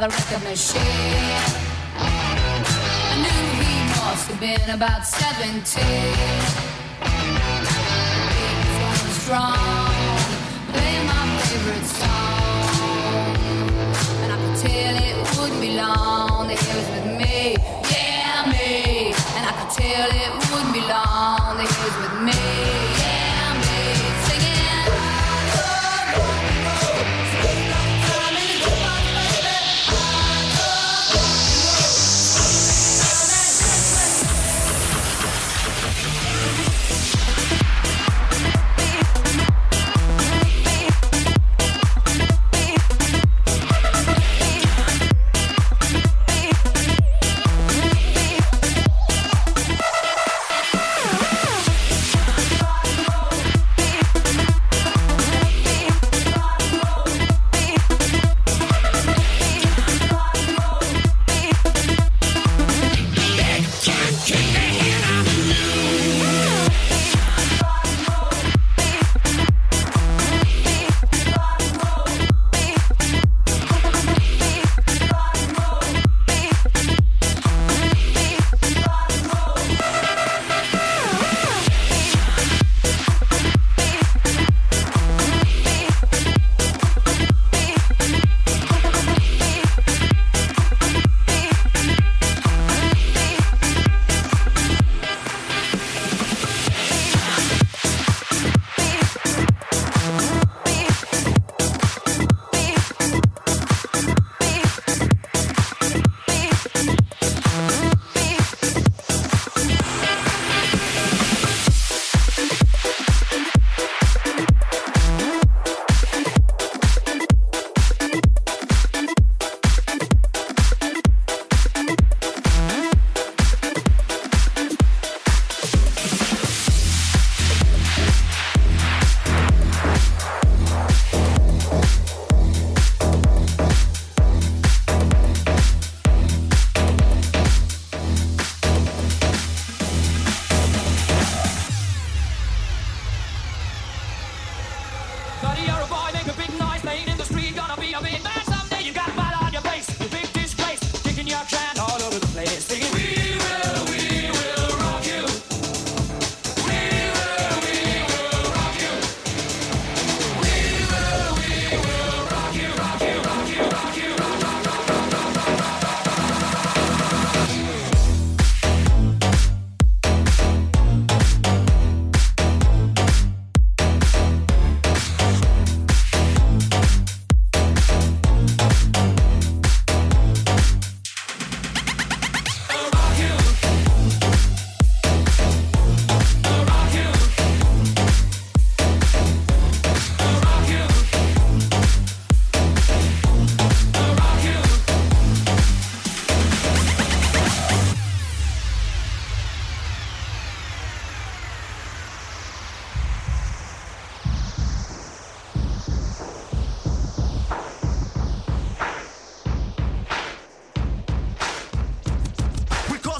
the record machine. I knew he must have been about 17. Big was strong. playing my favorite song. And I could tell it wouldn't be long. That he was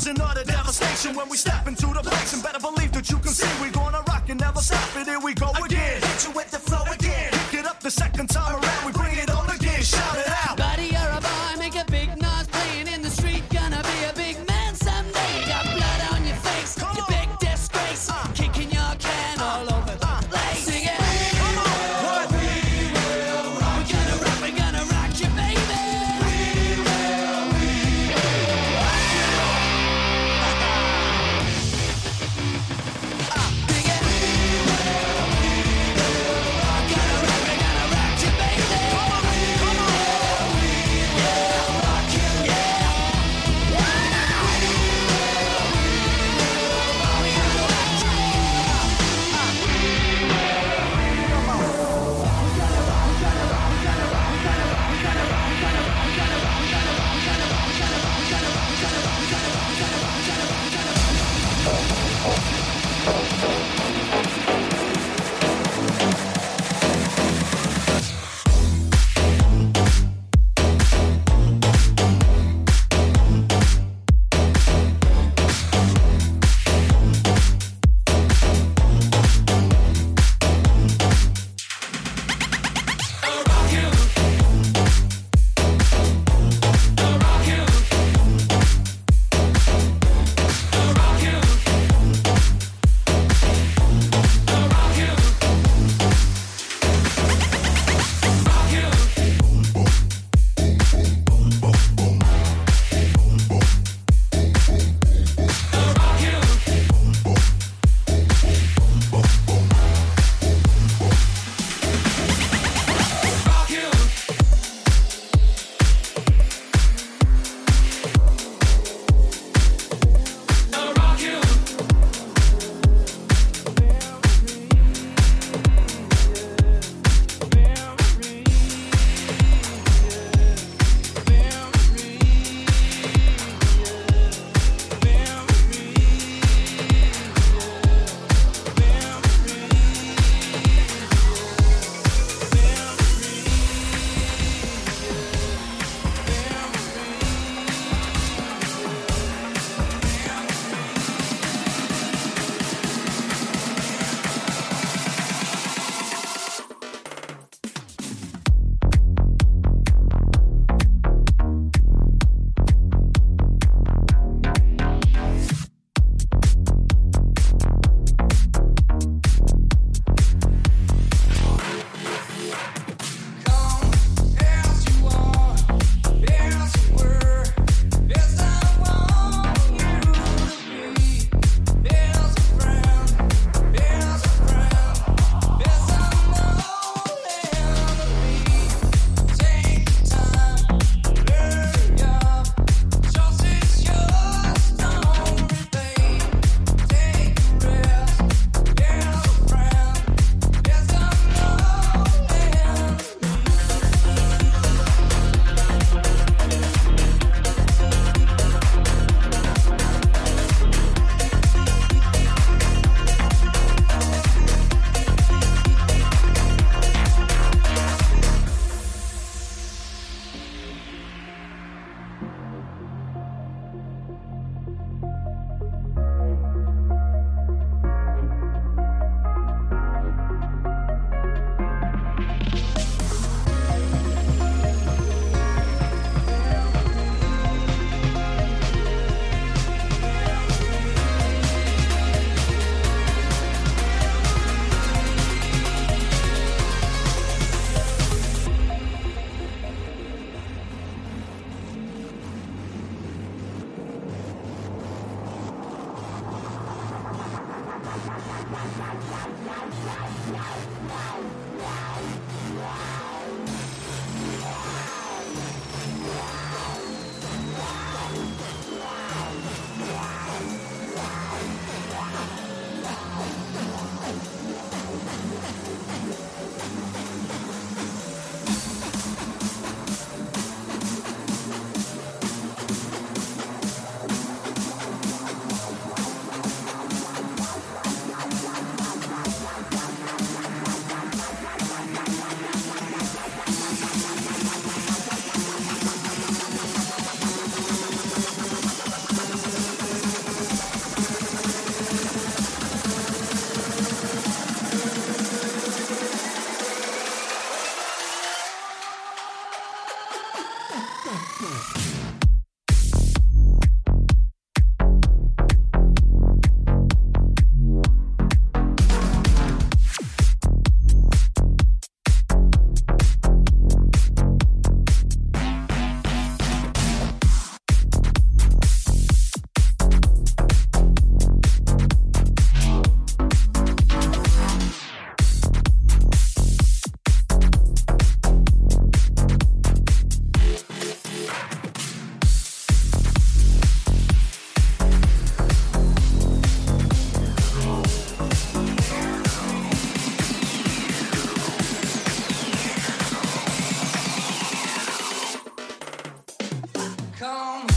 causing all the devastation when we step into the place. And better believe that you can see we're gonna rock and never stop it. Here we go again. Hit you with the flow again. Pick it up the second time around. We bring it on again. Shout it out. down.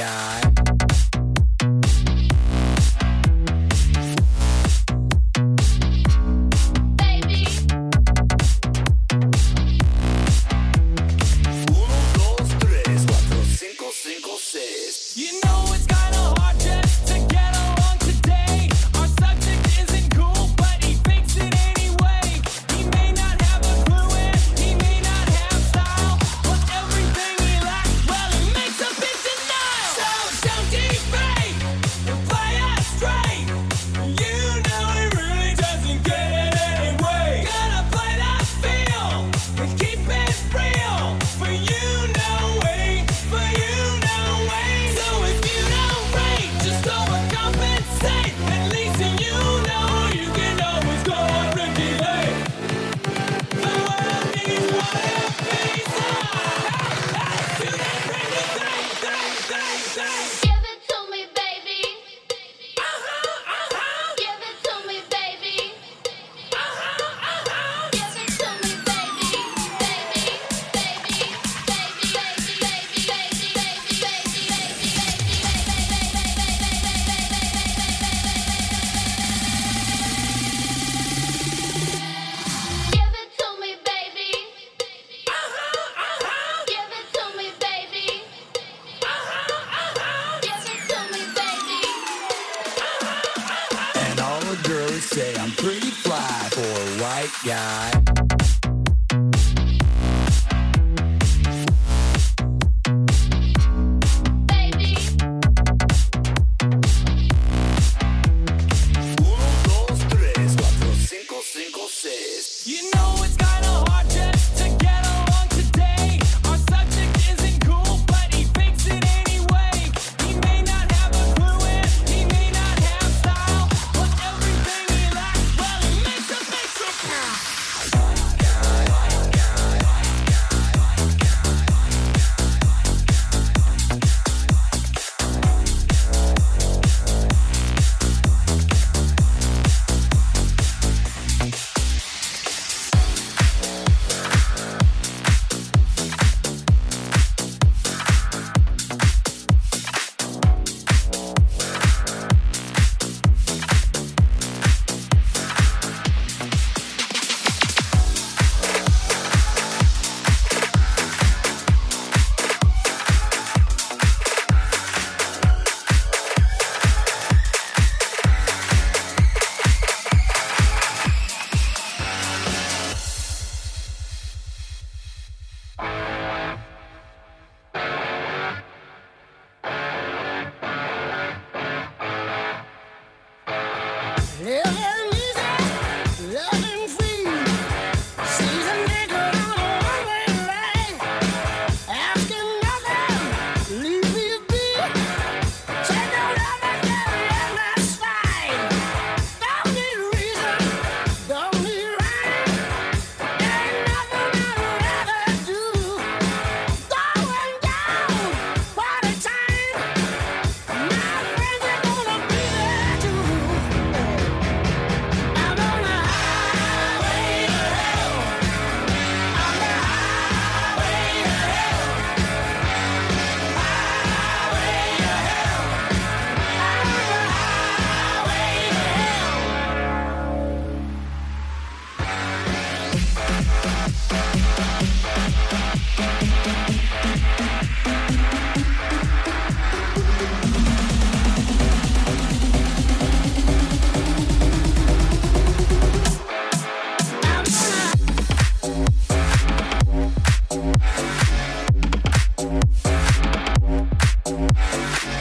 Guy. Guy. Música